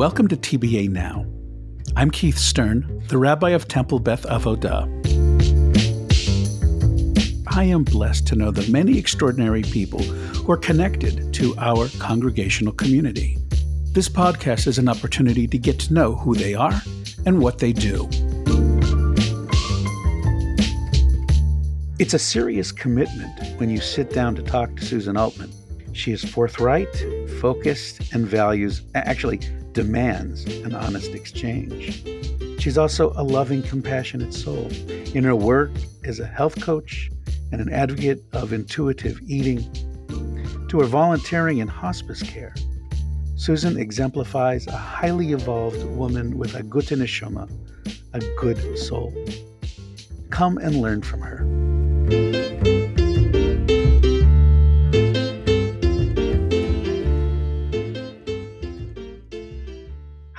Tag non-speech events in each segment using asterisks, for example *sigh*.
Welcome to TBA Now. I'm Keith Stern, the rabbi of Temple Beth Avodah. I am blessed to know the many extraordinary people who are connected to our congregational community. This podcast is an opportunity to get to know who they are and what they do. It's a serious commitment when you sit down to talk to Susan Altman. She is forthright, focused, and values, actually, demands an honest exchange. She's also a loving, compassionate soul. In her work as a health coach and an advocate of intuitive eating, to her volunteering in hospice care, Susan exemplifies a highly evolved woman with a gute neshama, a good soul. Come and learn from her.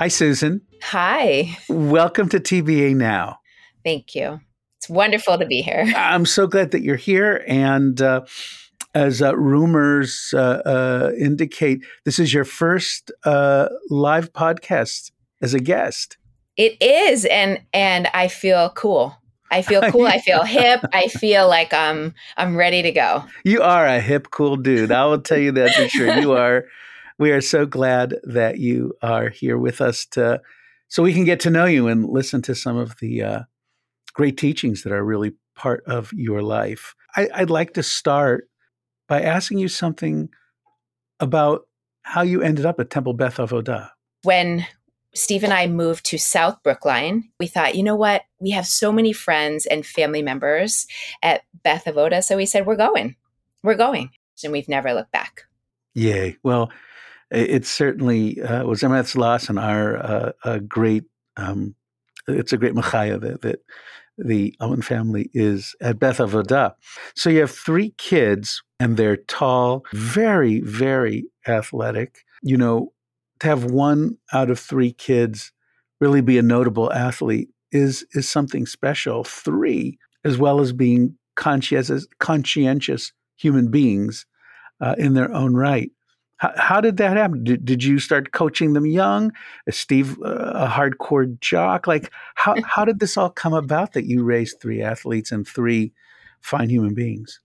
Hi, Susan. Hi. Welcome to TBA Now. Thank you. It's wonderful to be here. *laughs* I'm so glad that you're here. And uh, as uh, rumors uh, uh indicate, this is your first uh, live podcast as a guest. It is, and and I feel cool. I feel *laughs* cool. I feel hip. I feel like I'm I'm ready to go. You are a hip, cool dude. I will tell you that for sure. You *laughs* are we are so glad that you are here with us to so we can get to know you and listen to some of the uh, great teachings that are really part of your life. I, I'd like to start by asking you something about how you ended up at Temple Beth Avodah. When Steve and I moved to South Brookline, we thought, you know what? We have so many friends and family members at Beth Avodah. So we said, we're going. We're going. And we've never looked back. Yay. Well, it certainly uh, was Emetz loss and our uh, a great. Um, it's a great machaya that, that the Owen family is at Beth Avodah. So you have three kids, and they're tall, very, very athletic. You know, to have one out of three kids really be a notable athlete is is something special. Three, as well as being conscientious, conscientious human beings uh, in their own right. How, how did that happen? Did, did you start coaching them young? Is Steve uh, a hardcore jock? Like, how, *laughs* how did this all come about that you raised three athletes and three fine human beings?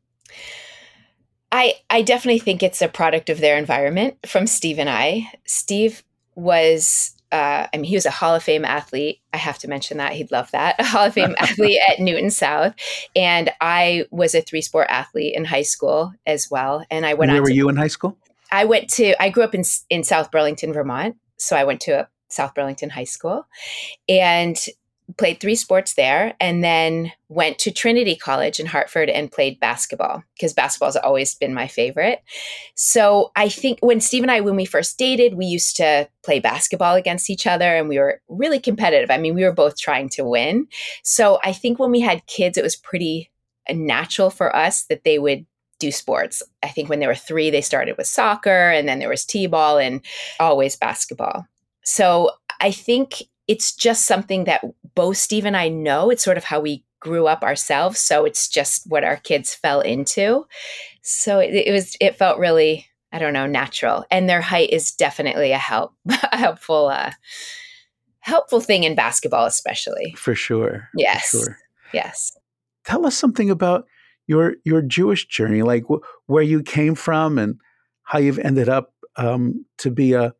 I, I definitely think it's a product of their environment from Steve and I. Steve was uh, I mean, he was a Hall of Fame athlete. I have to mention that. He'd love that. A *laughs* Hall of Fame athlete at Newton South. And I was a three sport athlete in high school as well. And I went Where on. were you in high school? I went to, I grew up in, in South Burlington, Vermont. So I went to South Burlington High School and played three sports there and then went to Trinity College in Hartford and played basketball because basketball has always been my favorite. So I think when Steve and I, when we first dated, we used to play basketball against each other and we were really competitive. I mean, we were both trying to win. So I think when we had kids, it was pretty natural for us that they would do sports. I think when they were three, they started with soccer, and then there was t ball and always basketball. So I think it's just something that both Steve and I know. It's sort of how we grew up ourselves. So it's just what our kids fell into. So it, it was, it felt really, I don't know, natural. And their height is definitely a help, *laughs* a helpful, uh, helpful thing in basketball, especially. For sure. Yes. For sure. Yes. Tell us something about your your Jewish journey, like wh- where you came from and how you've ended up um, to be a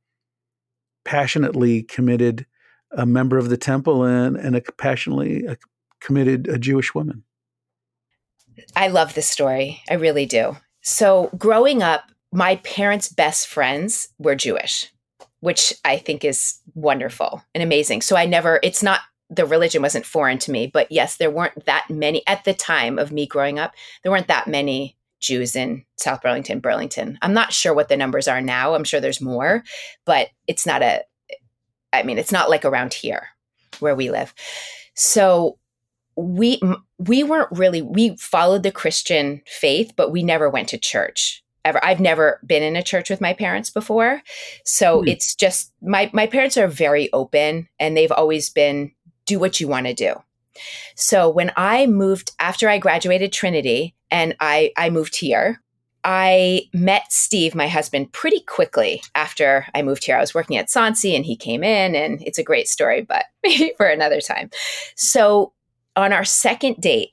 passionately committed a member of the temple and, and a passionately a committed a Jewish woman. I love this story. I really do. So, growing up, my parents' best friends were Jewish, which I think is wonderful and amazing. So, I never, it's not the religion wasn't foreign to me, but yes, there weren't that many at the time of me growing up. There weren't that many Jews in South Burlington, Burlington. I'm not sure what the numbers are now. I'm sure there's more, but it's not a, I mean, it's not like around here where we live. So we we weren't really we followed the Christian faith, but we never went to church ever. I've never been in a church with my parents before, so mm. it's just my my parents are very open, and they've always been do what you want to do. So when I moved after I graduated Trinity and I I moved here, I met Steve, my husband, pretty quickly after I moved here. I was working at Sonsie and he came in, and it's a great story, but maybe *laughs* for another time. So, on our second date,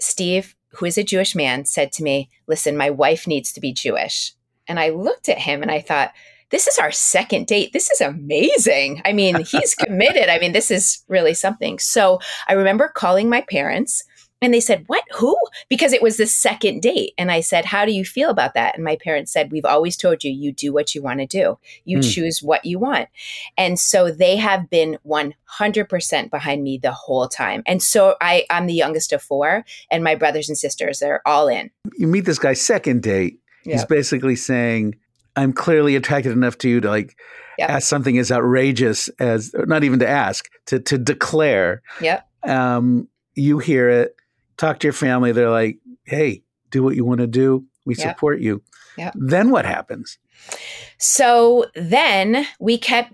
Steve, who is a Jewish man, said to me, Listen, my wife needs to be Jewish. And I looked at him and I thought, this is our second date. This is amazing. I mean, he's *laughs* committed. I mean, this is really something. So I remember calling my parents and they said, What? Who? Because it was the second date. And I said, How do you feel about that? And my parents said, We've always told you, you do what you want to do, you mm. choose what you want. And so they have been 100% behind me the whole time. And so I, I'm the youngest of four, and my brothers and sisters are all in. You meet this guy, second date. Yep. He's basically saying, I'm clearly attracted enough to you to like yep. ask something as outrageous as, not even to ask, to, to declare. Yep. Um, you hear it talk to your family. They're like, hey, do what you want to do. We yep. support you. Yep. Then what happens? So then we kept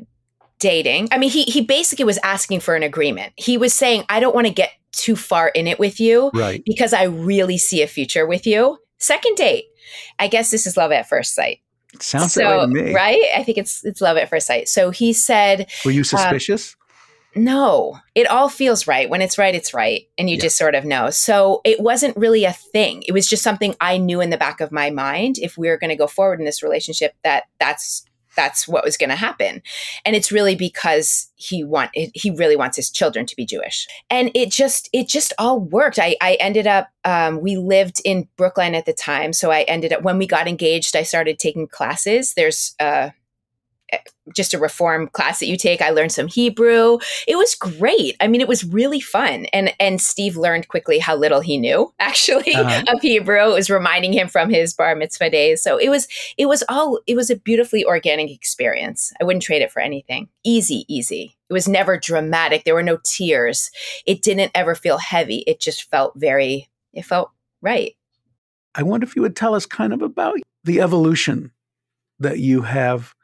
dating. I mean, he he basically was asking for an agreement. He was saying, I don't want to get too far in it with you right. because I really see a future with you. Second date. I guess this is love at first sight. Sounds so, to me. Right? I think it's it's love at first sight. So he said Were you um, suspicious? no, it all feels right. When it's right, it's right. And you yeah. just sort of know. So it wasn't really a thing. It was just something I knew in the back of my mind. If we were going to go forward in this relationship, that that's that's what was going to happen. And it's really because he want he really wants his children to be jewish. And it just it just all worked. I i ended up um, we lived in Brooklyn at the time so i ended up when we got engaged i started taking classes. There's uh just a reform class that you take. I learned some Hebrew. It was great. I mean, it was really fun. And and Steve learned quickly how little he knew *laughs* actually uh-huh. of Hebrew. It was reminding him from his bar mitzvah days. So it was it was all it was a beautifully organic experience. I wouldn't trade it for anything. Easy, easy. It was never dramatic. There were no tears. It didn't ever feel heavy. It just felt very it felt right. I wonder if you would tell us kind of about the evolution that you have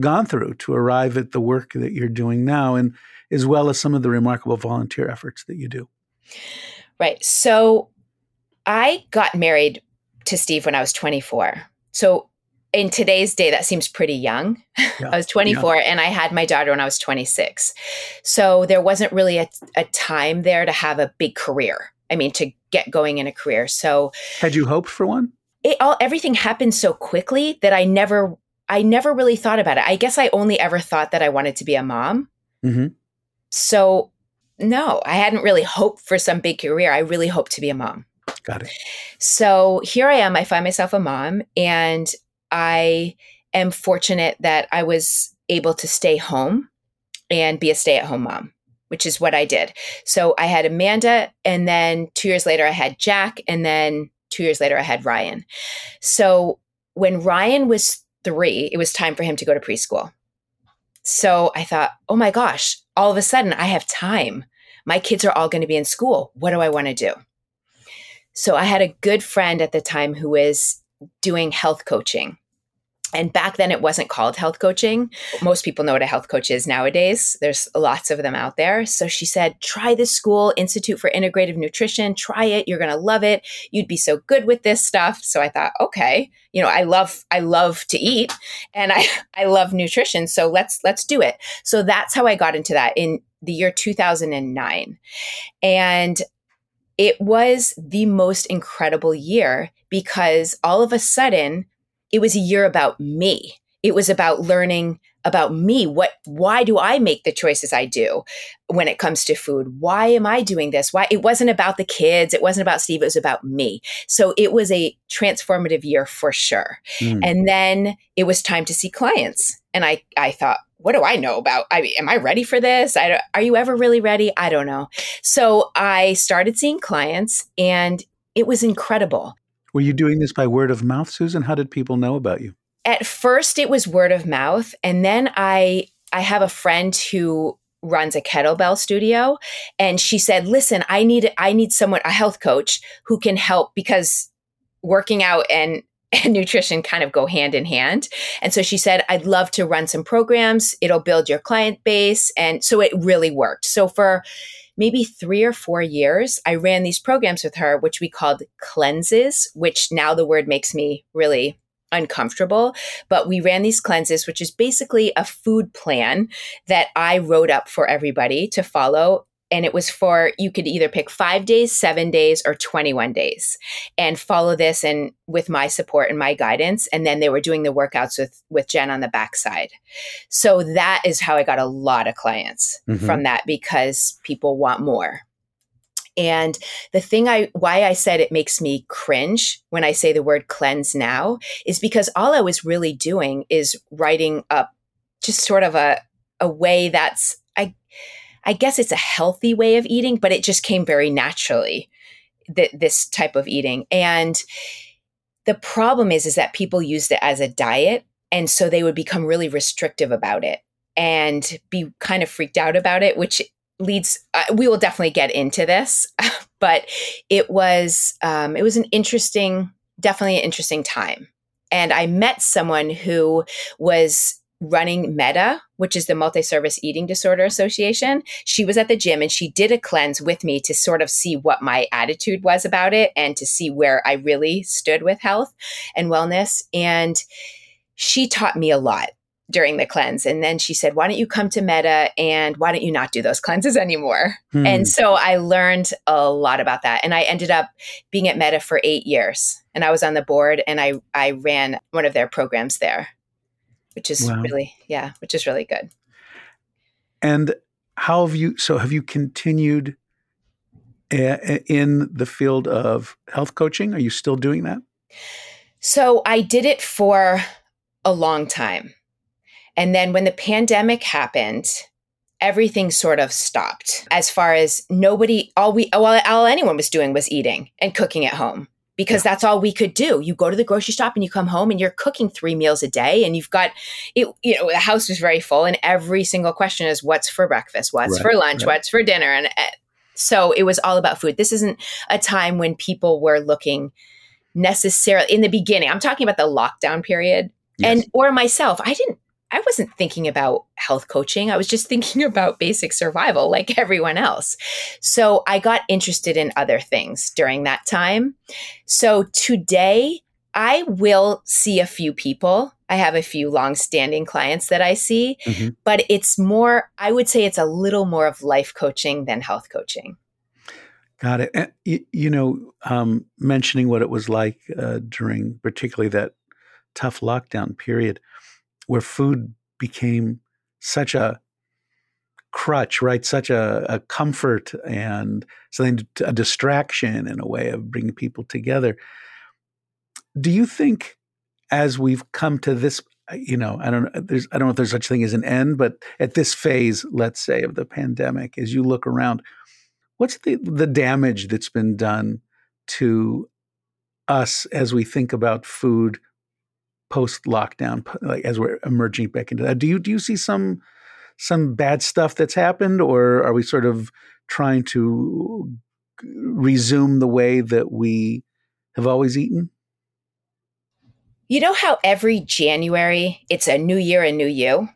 gone through to arrive at the work that you're doing now, and as well as some of the remarkable volunteer efforts that you do. Right. So I got married to Steve when I was 24. So in today's day, that seems pretty young. Yeah, *laughs* I was 24 yeah. and I had my daughter when I was 26. So there wasn't really a, a time there to have a big career. I mean, to get going in a career. So had you hoped for one? It all everything happened so quickly that I never I never really thought about it. I guess I only ever thought that I wanted to be a mom. Mm-hmm. So, no, I hadn't really hoped for some big career. I really hoped to be a mom. Got it. So here I am. I find myself a mom, and I am fortunate that I was able to stay home and be a stay at home mom, which is what I did. So I had Amanda, and then two years later, I had Jack, and then two years later, I had Ryan. So when Ryan was three, it was time for him to go to preschool. So I thought, oh my gosh, all of a sudden I have time. My kids are all going to be in school. What do I want to do? So I had a good friend at the time who was doing health coaching. And back then, it wasn't called health coaching. Most people know what a health coach is nowadays. There's lots of them out there. So she said, try this school, Institute for Integrative Nutrition. Try it. You're going to love it. You'd be so good with this stuff. So I thought, okay, you know, I love, I love to eat and I, *laughs* I love nutrition. So let's, let's do it. So that's how I got into that in the year 2009. And it was the most incredible year because all of a sudden, it was a year about me. It was about learning about me. What, why do I make the choices I do when it comes to food? Why am I doing this? Why? It wasn't about the kids. It wasn't about Steve. It was about me. So it was a transformative year for sure. Mm. And then it was time to see clients. And I, I thought, what do I know about? I am I ready for this? I are you ever really ready? I don't know. So I started seeing clients and it was incredible. Were you doing this by word of mouth, Susan? How did people know about you? At first it was word of mouth, and then I I have a friend who runs a kettlebell studio and she said, "Listen, I need I need someone a health coach who can help because working out and *laughs* and nutrition kind of go hand in hand. And so she said, I'd love to run some programs. It'll build your client base. And so it really worked. So for maybe three or four years, I ran these programs with her, which we called cleanses, which now the word makes me really uncomfortable. But we ran these cleanses, which is basically a food plan that I wrote up for everybody to follow and it was for you could either pick five days, seven days, or 21 days and follow this and with my support and my guidance. And then they were doing the workouts with with Jen on the backside. So that is how I got a lot of clients mm-hmm. from that because people want more. And the thing I why I said it makes me cringe when I say the word cleanse now is because all I was really doing is writing up just sort of a a way that's I guess it's a healthy way of eating, but it just came very naturally, th- this type of eating. And the problem is, is that people used it as a diet. And so they would become really restrictive about it and be kind of freaked out about it, which leads, uh, we will definitely get into this, *laughs* but it was, um, it was an interesting, definitely an interesting time. And I met someone who was running MEDA, which is the Multi Service Eating Disorder Association. She was at the gym and she did a cleanse with me to sort of see what my attitude was about it and to see where I really stood with health and wellness. And she taught me a lot during the cleanse. And then she said, Why don't you come to MEDA and why don't you not do those cleanses anymore? Hmm. And so I learned a lot about that. And I ended up being at MEDA for eight years. And I was on the board and I, I ran one of their programs there which is wow. really yeah, which is really good. And how have you? So have you continued eh, eh, in the field of health coaching? Are you still doing that? So I did it for a long time. And then when the pandemic happened, everything sort of stopped as far as nobody all we all, all anyone was doing was eating and cooking at home because yeah. that's all we could do. You go to the grocery shop and you come home and you're cooking three meals a day and you've got it, you know, the house is very full and every single question is what's for breakfast, what's right, for lunch, right. what's for dinner. And uh, so it was all about food. This isn't a time when people were looking necessarily in the beginning. I'm talking about the lockdown period. Yes. And or myself, I didn't I wasn't thinking about health coaching. I was just *laughs* thinking about basic survival like everyone else. So I got interested in other things during that time. So today, I will see a few people. I have a few long-standing clients that I see, mm-hmm. but it's more I would say it's a little more of life coaching than health coaching. Got it. And, you, know, um, mentioning what it was like uh, during particularly that tough lockdown period where food became such a crutch, right? Such a, a comfort and something, a distraction in a way of bringing people together. Do you think, as we've come to this, uh, you know, I don't, there's, I don't know if there's such a thing as an end, but at this phase, let's say, of the pandemic, as you look around, what's the the damage that's been done to us as we think about food post lockdown, like as we're emerging back into that. Do you do you see some some bad stuff that's happened, or are we sort of trying to resume the way that we have always eaten? You know how every January it's a new year, a new you,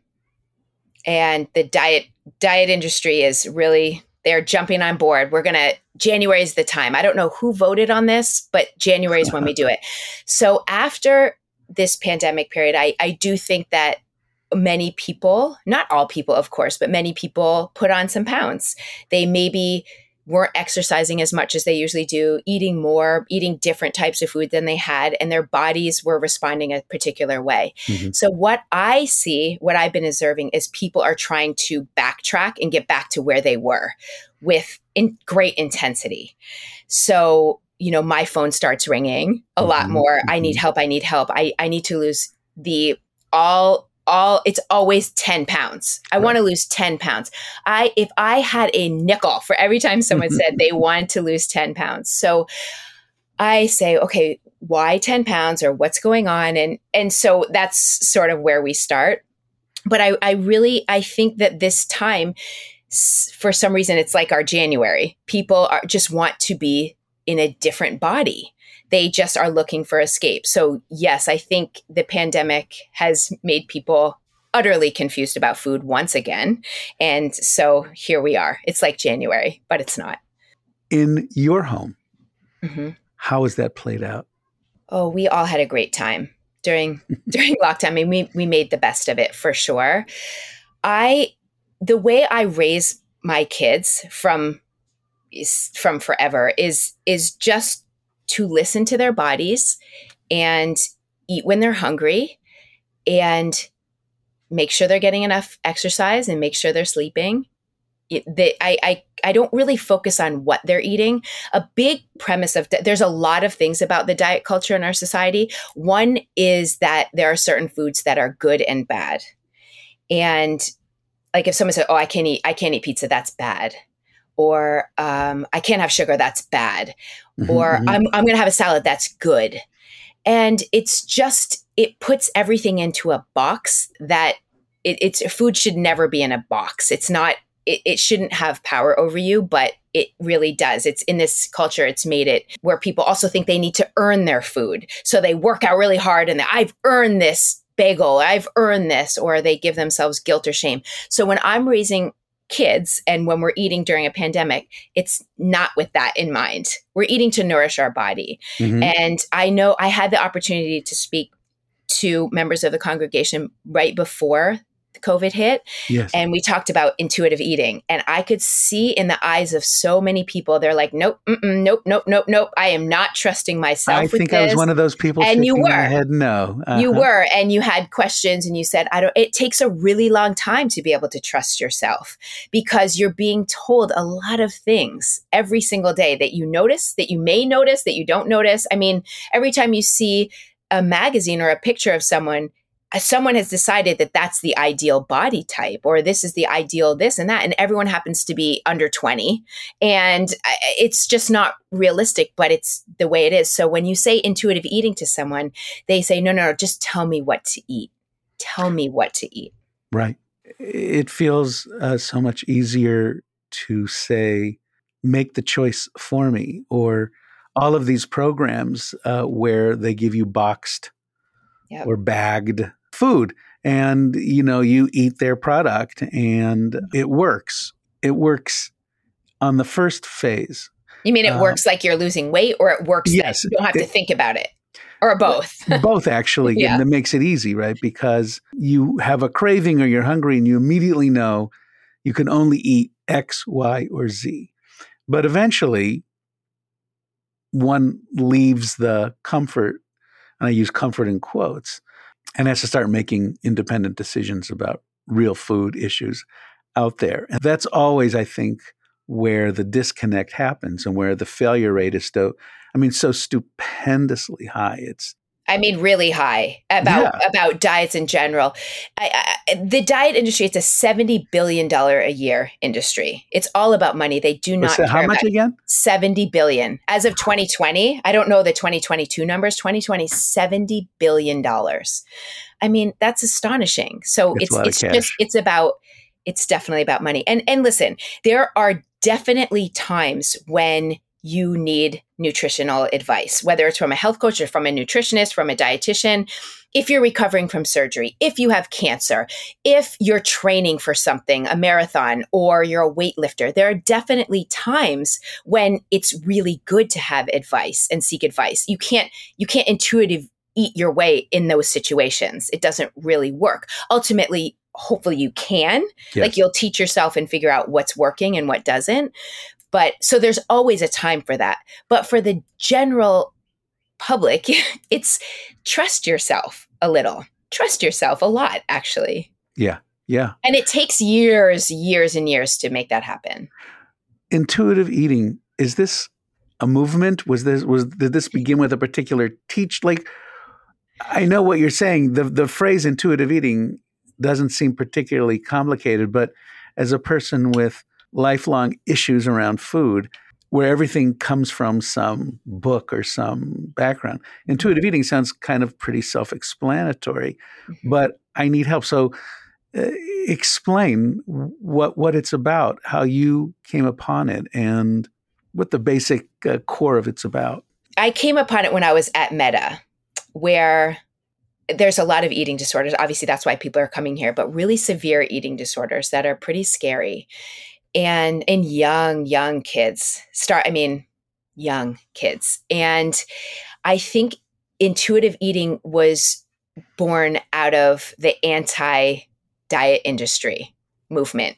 and the diet diet industry is really they're jumping on board. We're gonna January is the time. I don't know who voted on this, but January is when we do it. *laughs* So after this pandemic period, I, I do think that many people, not all people, of course, but many people put on some pounds. They maybe weren't exercising as much as they usually do, eating more, eating different types of food than they had, and their bodies were responding a particular way. Mm-hmm. So, what I see, what I've been observing, is people are trying to backtrack and get back to where they were with in great intensity. So, you know, my phone starts ringing a mm-hmm. lot more. I need mm-hmm. help. I need help. I, I need to lose the all all it's always 10 pounds. I right. want to lose 10 pounds. I if I had a nickel for every time someone said they wanted to lose 10 pounds. So I say, okay, why 10 pounds or what's going on? And and so that's sort of where we start. But I, I really I think that this time for some reason it's like our January. People are just want to be in a different body. They just are looking for escape. So, yes, I think the pandemic has made people utterly confused about food once again. And so here we are. It's like January, but it's not. In your home, mm-hmm. how has that played out? Oh, we all had a great time. during *laughs* during lockdown. I mean, we we made the best of it for sure. I the way I raise my kids from from forever is is just to listen to their bodies and eat when they're hungry and make sure they're getting enough exercise and make sure they're sleeping that I, I I don't really focus on what they're eating. A big premise of there's a lot of things about the diet culture in our society. One is that there are certain foods that are good and bad. And like if someone said, "Oh, I can't eat I can't eat pizza," that's bad. Or um, I can't have sugar, that's bad. Mm-hmm, or mm-hmm. I'm I'm going to have a salad, that's good. And it's just it puts everything into a box that it, it's food should never be in a box. It's not it, it shouldn't have power over you, but it really does. It's in this culture, it's made it where people also think they need to earn their food. So they work out really hard and I've earned this bagel, I've earned this, or they give themselves guilt or shame. So when I'm raising kids and when we're eating during a pandemic, it's not with that in mind. We're eating to nourish our body. Mm-hmm. And I know I had the opportunity to speak to members of the congregation right before COVID hit. Yes. And we talked about intuitive eating. And I could see in the eyes of so many people, they're like, nope, nope, nope, nope, nope. I am not trusting myself. I think this. I was one of those people. And you were. Head, no. Uh-huh. You were. And you had questions and you said, I don't, it takes a really long time to be able to trust yourself because you're being told a lot of things every single day that you notice, that you may notice, that you don't notice. I mean, every time you see a magazine or a picture of someone, someone has decided that that's the ideal body type or this is the ideal this and that and everyone happens to be under 20 and it's just not realistic but it's the way it is. So when you say intuitive eating to someone they say no no no just tell me what to eat. Tell me what to eat. Right. It feels uh, so much easier to say make the choice for me or all of these programs uh, where they give you boxed yep. or bagged food and you know you eat their product and it works. It works on the first phase. You mean it uh, works like you're losing weight or it works yes. you don't have it, to think about it? Or both? *laughs* Both actually yeah. and that makes it easy right? Because you have a craving or you're hungry and you immediately know you can only eat x y or z. But eventually one leaves the comfort and i use comfort in quotes and has to start making independent decisions about real food issues out there. And that's always, I think, where the disconnect happens and where the failure rate is so, I mean, so stupendously high. It's I mean, really high about yeah. about diets in general. I, I, the diet industry it's a seventy billion dollar a year industry. It's all about money. They do not. how much again? Seventy billion as of twenty twenty. I don't know the twenty twenty two numbers. 2020, 70 billion dollars. I mean, that's astonishing. So it's it's, it's just it's about it's definitely about money. And and listen, there are definitely times when you need nutritional advice, whether it's from a health coach or from a nutritionist, from a dietitian. If you're recovering from surgery, if you have cancer, if you're training for something, a marathon, or you're a weightlifter, there are definitely times when it's really good to have advice and seek advice. You can't you can't intuitive eat your way in those situations. It doesn't really work. Ultimately, hopefully you can. Yes. Like you'll teach yourself and figure out what's working and what doesn't. But so there's always a time for that. But for the general public, *laughs* it's trust yourself a little. Trust yourself a lot, actually. Yeah. Yeah. And it takes years, years and years to make that happen. Intuitive eating, is this a movement? Was this was did this begin with a particular teach like I know what you're saying. The the phrase intuitive eating doesn't seem particularly complicated, but as a person with lifelong issues around food where everything comes from some book or some background. Intuitive eating sounds kind of pretty self explanatory, mm-hmm. but I need help. So, uh, explain what, what it's about, how you came upon it, and what the basic uh, core of it's about. I came upon it when I was at MEDA, where there's a lot of eating disorders. Obviously, that's why people are coming here, but really severe eating disorders that are pretty scary and in young young kids start i mean young kids and i think intuitive eating was born out of the anti diet industry movement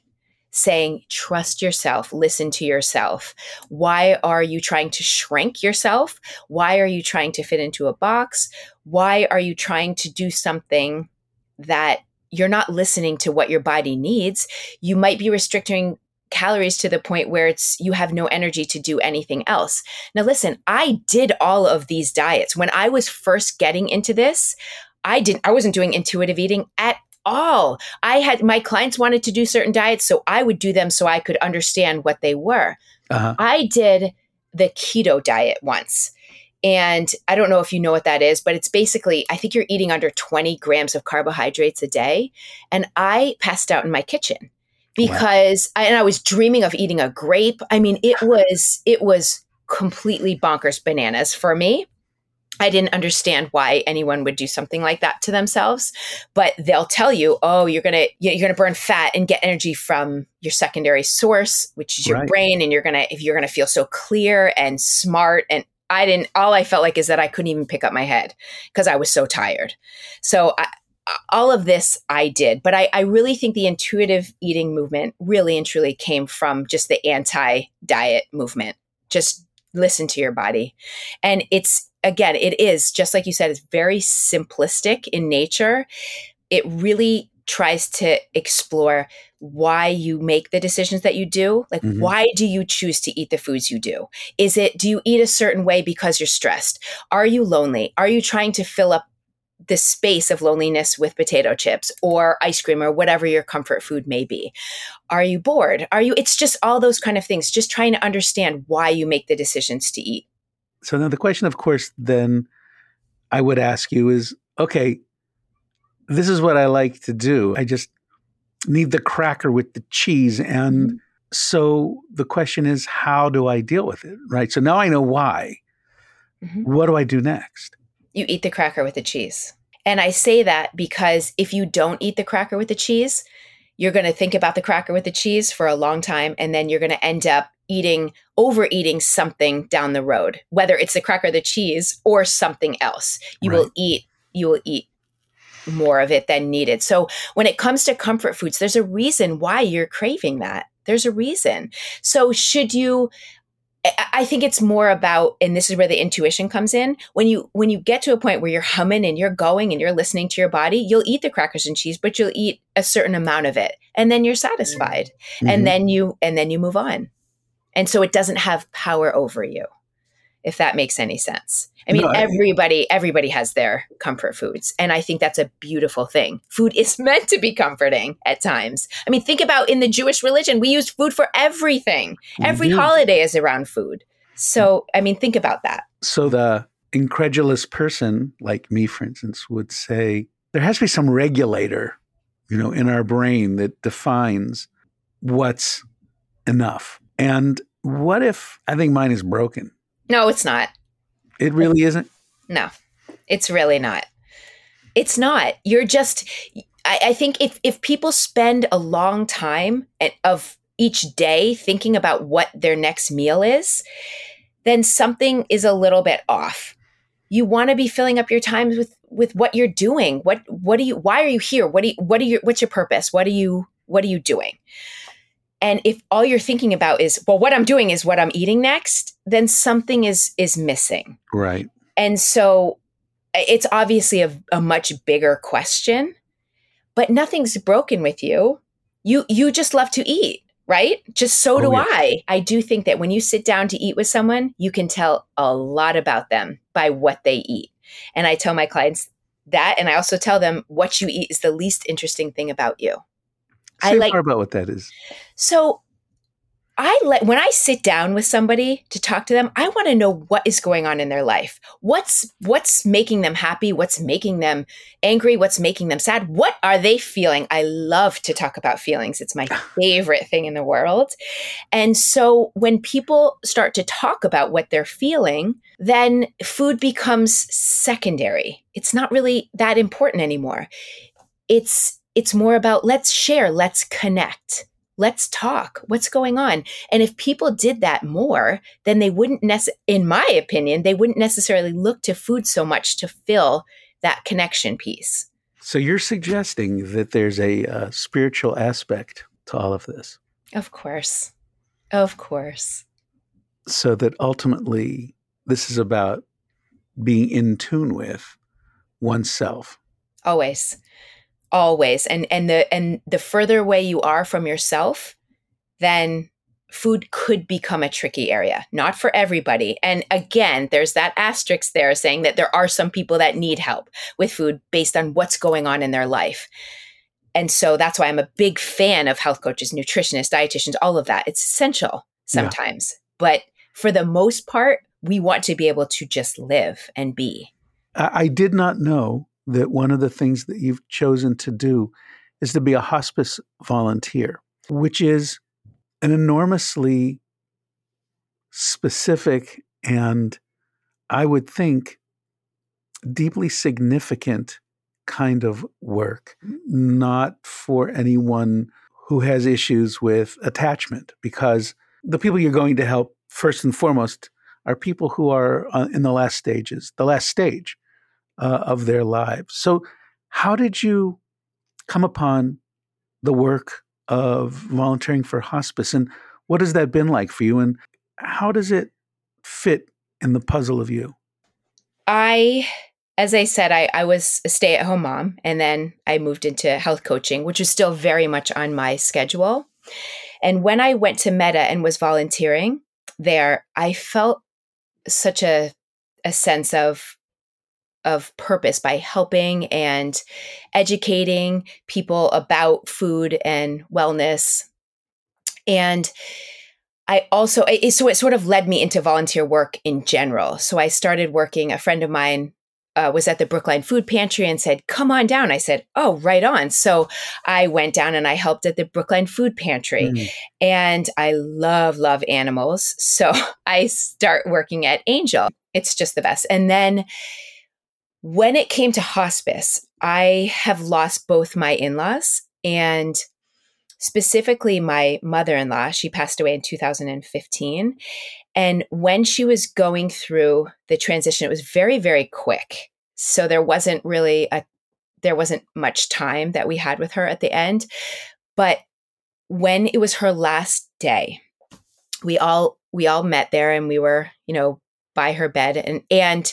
saying, trust yourself, listen to yourself. Why are you trying to shrink yourself? Why are you trying to fit into a box? Why are you trying to do something that you're not listening to what your body needs? You might be restricting calories to the point where it's you have no energy to do anything else. Now listen, I did all of these diets. When I was first getting into this, I didn't I wasn't doing intuitive eating at all. I had my clients wanted to do certain diets, so I would do them so I could understand what they were. Uh-huh. I did the keto diet once. And I don't know if you know what that is, but it's basically, I think you're eating under 20 grams of carbohydrates a day. And I passed out in my kitchen because, wow. I, and I was dreaming of eating a grape. I mean, it was, it was completely bonkers bananas for me. I didn't understand why anyone would do something like that to themselves, but they'll tell you, "Oh, you're going to you're going to burn fat and get energy from your secondary source, which is your right. brain, and you're going to if you're going to feel so clear and smart and I didn't all I felt like is that I couldn't even pick up my head because I was so tired. So I, all of this I did, but I, I, really think the intuitive eating movement really and truly came from just the anti diet movement. Just listen to your body. And it's again, it is just like you said, it's very simplistic in nature. It really tries to explore why you make the decisions that you do. Like, mm-hmm. why do you choose to eat the foods you do? Is it, do you eat a certain way because you're stressed? Are you lonely? Are you trying to fill up the space of loneliness with potato chips or ice cream or whatever your comfort food may be? Are you bored? Are you, it's just all those kind of things, just trying to understand why you make the decisions to eat. So now the question, of course, then I would ask you is okay, this is what I like to do. I just need the cracker with the cheese. And mm-hmm. so the question is, how do I deal with it? Right. So now I know why. Mm-hmm. What do I do next? You eat the cracker with the cheese. And I say that because if you don't eat the cracker with the cheese, you're going to think about the cracker with the cheese for a long time. And then you're going to end up eating, overeating something down the road, whether it's the cracker, the cheese, or something else. You right. will eat, you will eat more of it than needed. So when it comes to comfort foods, there's a reason why you're craving that. There's a reason. So should you I think it's more about, and this is where the intuition comes in. When you when you get to a point where you're humming and you're going and you're listening to your body, you'll eat the crackers and cheese, but you'll eat a certain amount of it, and then you're satisfied, mm-hmm. and then you and then you move on. And so it doesn't have power over you, if that makes any sense. I mean, no, everybody, everybody has their comfort foods. And I think that's a beautiful thing. Food is *laughs* meant to be comforting at times. I mean, think about in the Jewish religion, we use food for everything. Every mm-hmm. holiday is around food. So, I mean, think about that. So the incredulous person, like me, for instance, would say there has to be some regulator, you know, in our brain that defines what's enough and what if I think mine is broken? No, it's not. It really isn't? No, it's really not. It's not. You're just, I, I think if, if people spend a long time of each day thinking about what their next meal is, then something is a little bit off. You want to be filling up your times with with what you're doing. What what do you why are you here? What do you what are your what's your purpose? What are you what are you doing? And if all you're thinking about is well what i'm doing is what i'm eating next then something is is missing. Right. And so it's obviously a, a much bigger question but nothing's broken with you. You you just love to eat right? Just so oh, do yes. i. I do think that when you sit down to eat with someone you can tell a lot about them by what they eat. And i tell my clients that and i also tell them what you eat is the least interesting thing about you Say I like more about what that is. So I let when I sit down with somebody to talk to them, I want to know what is going on in their life. What's what's making them happy, what's making them angry, what's making them sad? What are they feeling? I love to talk about feelings. It's my *sighs* favorite thing in the world. And so when people start to talk about what they're feeling, then food becomes secondary. It's not really that important anymore. It's it's more about let's share, let's connect, let's talk. What's going on? And if people did that more, then they wouldn't, nece- in my opinion, they wouldn't necessarily look to food so much to fill that connection piece. So you're suggesting that there's a uh, spiritual aspect to all of this. Of course. Of course. So that ultimately this is about being in tune with oneself. Always. Always. And and the and the further away you are from yourself, then food could become a tricky area, not for everybody. And again, there's that asterisk there saying that there are some people that need help with food based on what's going on in their life. And so that's why I'm a big fan of health coaches, nutritionists, dietitians, all of that. It's essential sometimes. Yeah. But for the most part, we want to be able to just live and be. I did not know that one of the things that you've chosen to do is to be a hospice volunteer, which is an enormously specific and I would think deeply significant kind of work, not for anyone who has issues with attachment, because the people you're going to help, first and foremost, are people who are uh, in the last stages, the last stage uh, of their lives. So, how did you come upon the work of volunteering for hospice, and what has that been like for you, and how does it fit in the puzzle of you? I as I said, I, I was a stay at home mom and then I moved into health coaching, which was still very much on my schedule. And when I went to MEDA and was volunteering there, I felt such a, a sense of of purpose by helping and educating people about food and wellness. And I also, so it sort of led me into volunteer work in general. So I started working, a friend of mine uh, was at the Brookline Food Pantry and said, Come on down. I said, Oh, right on. So I went down and I helped at the Brookline Food Pantry. Mm. And I love, love animals. So *laughs* I start working at Angell. It's just the best. And then when it came to hospice, I have lost both my in laws and specifically my mother in law. She passed away in 2015. And when she was going through the transition, it was very, very quick. So there wasn't really a there wasn't much time that we had with her at the end. But when it was her last day, we all we all met there and we were, you know, by her bed and and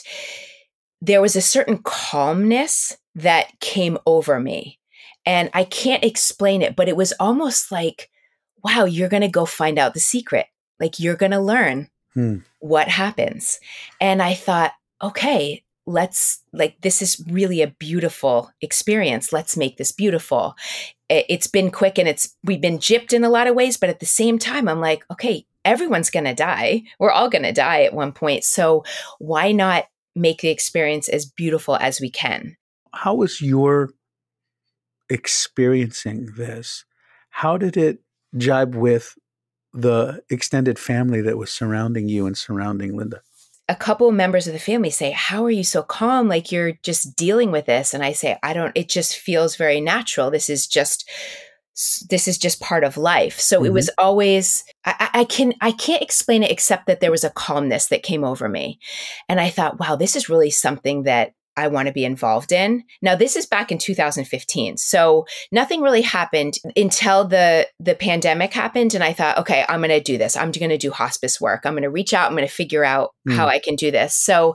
there was a certain calmness that came over me. And I can't explain it, but it was almost like, wow, you're going to go find out the secret. Like you're going to learn hmm. what happens. And I thought, okay, let's like this is really a beautiful experience. Let's make this beautiful. It's been quick and it's we've been gypped in a lot of ways, but at the same time, I'm like, okay, everyone's going to die. We're all going to die at one point. So why not make the experience as beautiful as we can? How was your experiencing this? How did it jibe with the extended family that was surrounding you and surrounding Linda? A couple members of the family say, How are you so calm? Like you're just dealing with this. And I say, I don't, it just feels very natural. This is just this is just part of life so mm-hmm. it was always I, I, can i can't explain it except that there was a calmness that came over me and i thought wow this is really something that I want to be involved in. Now this is back in 2015. So nothing really happened until the the pandemic happened and I thought, okay, I'm going to do this. I'm going to do hospice work. I'm going to reach out, I'm going to figure out mm. how I can do this. So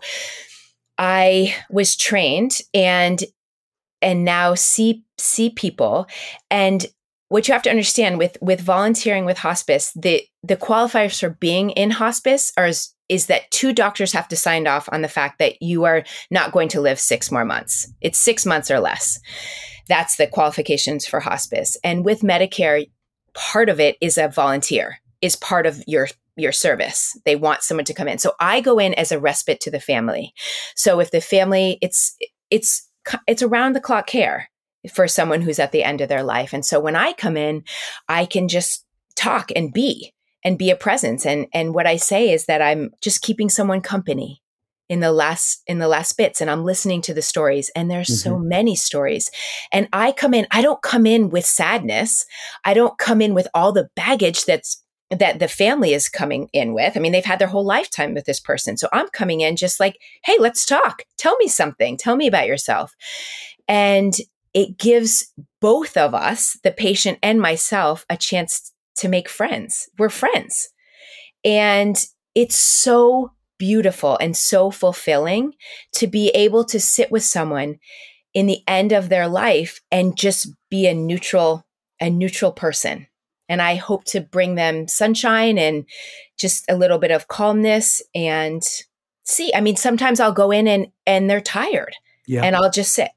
I was trained and and now see see people and what you have to understand with with volunteering with hospice the the qualifiers for being in hospice are is that two doctors have to sign off on the fact that you are not going to live six more months. It's six months or less. That's the qualifications for hospice. And with Medicare, part of it is a volunteer, is part of your your service. They want someone to come in. So I go in as a respite to the family. So if the family, it's it's it's around the clock care for someone who's at the end of their life. And so when I come in, I can just talk and be and be a presence. And and what I say is that I'm just keeping someone company in the last in the last bits and I'm listening to the stories and there's mm-hmm. so many stories. And I come in, I don't come in with sadness. I don't come in with all the baggage that's that the family is coming in with. I mean, they've had their whole lifetime with this person. So I'm coming in just like, hey, let's talk. Tell me something. Tell me about yourself. And it gives both of us, the patient and myself, a chance to make friends. We're friends. And it's so beautiful and so fulfilling to be able to sit with someone in the end of their life and just be a neutral a neutral person and i hope to bring them sunshine and just a little bit of calmness and see i mean sometimes i'll go in and and they're tired yeah. and i'll just sit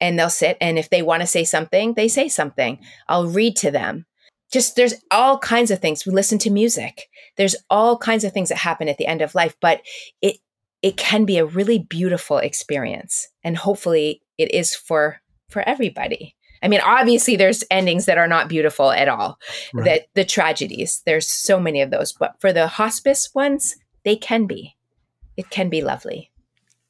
and they'll sit and if they want to say something they say something. I'll read to them. Just there's all kinds of things. We listen to music. There's all kinds of things that happen at the end of life but it it can be a really beautiful experience and hopefully it is for for everybody. I mean obviously there's endings that are not beautiful at all right. that the tragedies there's so many of those but for the hospice ones they can be. It can be lovely.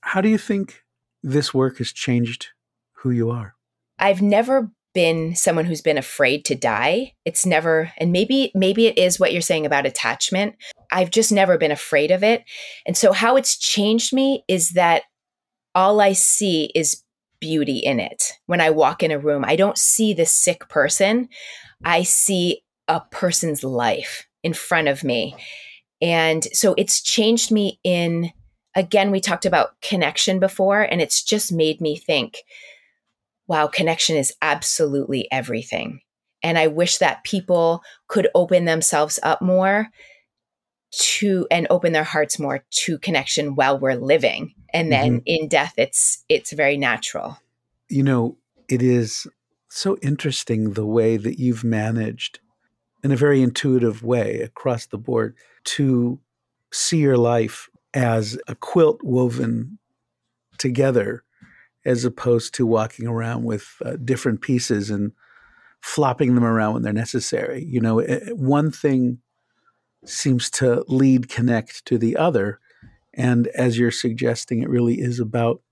How do you think this work has changed who you are i've never been someone who's been afraid to die. It's never, and maybe, maybe it is what you're saying about attachment. I've just never been afraid of it. And so, how it's changed me is that all I see is beauty in it. When I walk in a room, I don't see the sick person, I see a person's life in front of me. And so, it's changed me in, again, we talked about connection before, and it's just made me think wow, connection is absolutely everything. And I wish that people could open themselves up more to and open their hearts more to connection while we're living. And then mm-hmm. in death it's it's very natural. You know, it is so interesting the way that you've managed in a very intuitive way across the board to see your life as a quilt woven together as opposed to walking around with uh, different pieces and flopping them around when they're necessary. You know, it, one thing seems to lead connect to the other. And as you're suggesting, it really is about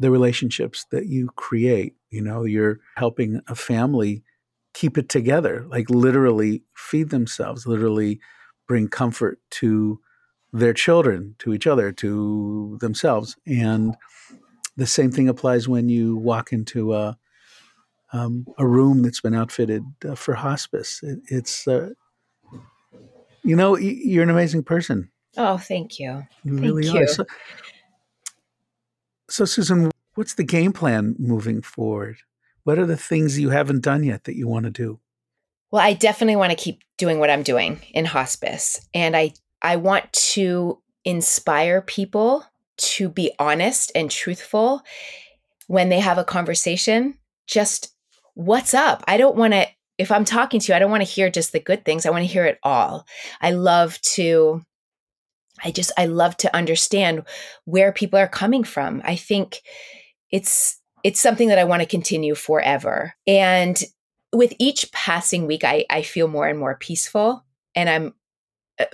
the relationships that you create. You know, you're helping a family keep it together, like literally feed themselves, literally bring comfort to their children, to each other, to themselves. And the same thing applies when you walk into a um, a room that's been outfitted uh, for hospice. It, it's uh, you know you're an amazing person. Oh, thank you. You thank really you. are. So, so, Susan, what's the game plan moving forward? What are the things you haven't done yet that you want to do? Well, I definitely want to keep doing what I'm doing in hospice, and I I want to inspire people to be honest and truthful when they have a conversation. Just what's up? I don't want to, if I'm talking to you, I don't want to hear just the good things. I want to hear it all. I love to, I just, I love to understand where people are coming from. I think it's, it's something that I want to continue forever. And with each passing week, I, I feel more and more peaceful. And I'm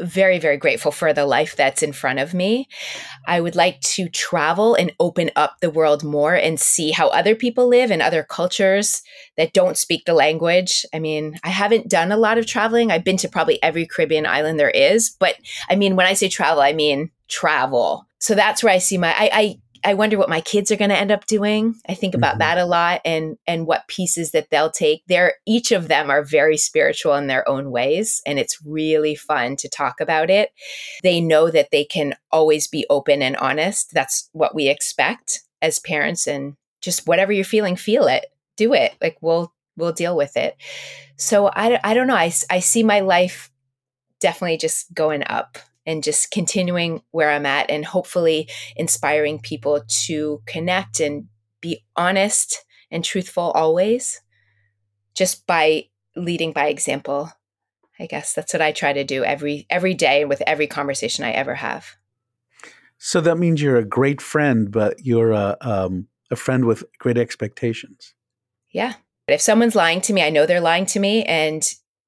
very, very grateful for the life that's in front of me. I would like to travel and open up the world more and see how other people live in other cultures that don't speak the language. I mean, I haven't done a lot of traveling. I've been to probably every Caribbean island there is, but I mean, when I say travel, I mean travel. So that's where I see my, I, I I wonder what my kids are going to end up doing. I think about mm-hmm. that a lot and and what pieces that they'll take. They're each of them are very spiritual in their own ways and it's really fun to talk about it. They know that they can always be open and honest. That's what we expect as parents and just whatever you're feeling feel it. Do it. Like we'll we'll deal with it. So I I don't know. I I see my life definitely just going up and just continuing where I'm at and hopefully inspiring people to connect and be honest and truthful always just by leading by example. I guess that's what I try to do every every day with every conversation I ever have. So that means you're a great friend, but you're a um, a friend with great expectations. Yeah. If someone's lying to me, I know they're lying to me, and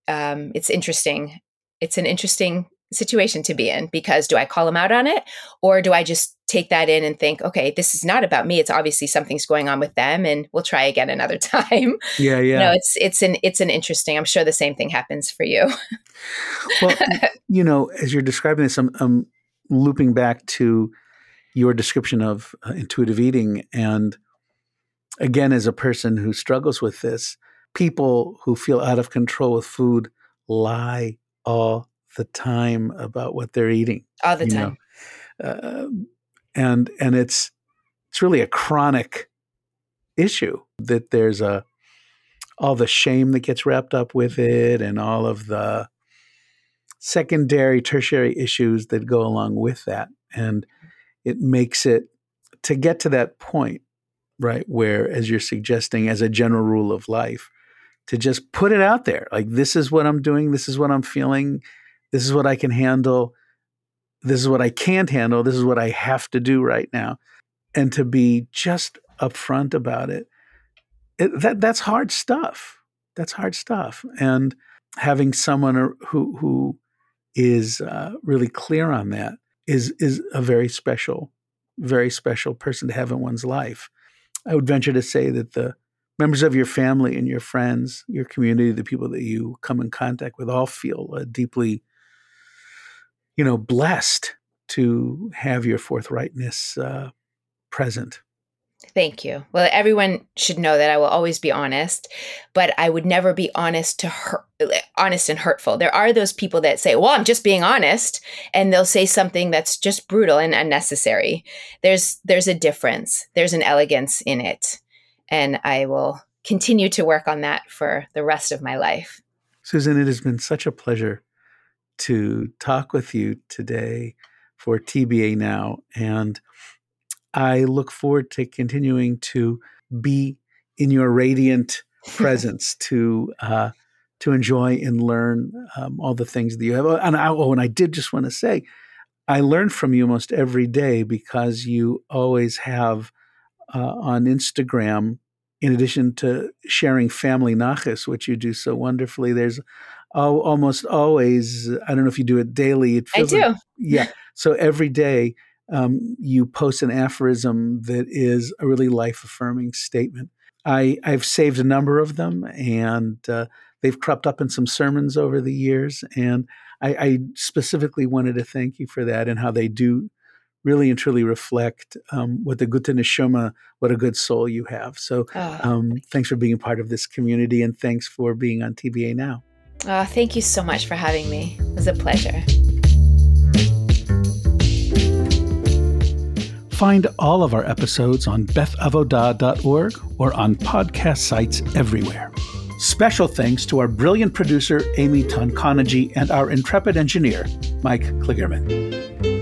um, it's interesting. It's an interesting situation to be in because do I call them out on it or do I just take that in and think, okay, this is not about me. It's obviously something's going on with them, and we'll try again another *laughs* time. Yeah, yeah. No, it's it's an it's an interesting. I'm sure the same thing happens for you. well, *laughs* you know, as you're describing this, I'm, I'm looping back to your description of uh, intuitive eating, and again, as a person who struggles with this, people who feel out of control with food lie all the time about what they're eating. All the time. Uh, and and it's it's really a chronic issue that there's a all the shame that gets wrapped up with it and all of the secondary tertiary issues that go along with that and it makes it to get to that point right where as you're suggesting as a general rule of life to just put it out there like this is what i'm doing this is what i'm feeling this is what i can handle this is what I can't handle. This is what I have to do right now. And to be just upfront about it, it that that's hard stuff. That's hard stuff. And having someone who who is uh, really clear on that is is a very special, very special person to have in one's life. I would venture to say that the members of your family and your friends, your community, the people that you come in contact with, all feel uh, deeply you know, blessed to have your forthrightness uh, present. Thank you. Well, everyone should know that I will always be honest, but I would never be honest to hurt, honest and hurtful. There are those people that say, "Well, I'm just being honest," and they'll say something that's just brutal and unnecessary. There's there's a difference. There's an elegance in it, and I will continue to work on that for the rest of my life. Susan, it has been such a pleasure to talk with you today for TBA Now. And I look forward to continuing to be in your radiant *laughs* presence to uh, to enjoy and learn um, all the things that you have. And I, oh, and I did just want to say, I learn from you almost every day because you always have uh, on Instagram, in addition to sharing family nachas, which you do so wonderfully. There's oh, almost always. I don't know if you do it daily. It I do. Like, yeah. *laughs* So every day um, you post an aphorism that is a really life affirming statement. I, I've saved a number of them, and uh, they've cropped up in some sermons over the years. And I, I, specifically wanted to thank you for that and how they do really and truly reflect um, what the Gute Neshama, what a good soul you have. So oh. um, thanks for being a part of this community, and thanks for being on TBA now. Oh, thank you so much for having me. It was a pleasure. Find all of our episodes on bethavodah.org or on podcast sites everywhere. Special thanks to our brilliant producer, Amy Tonkonagy, and our intrepid engineer, Mike Kligerman.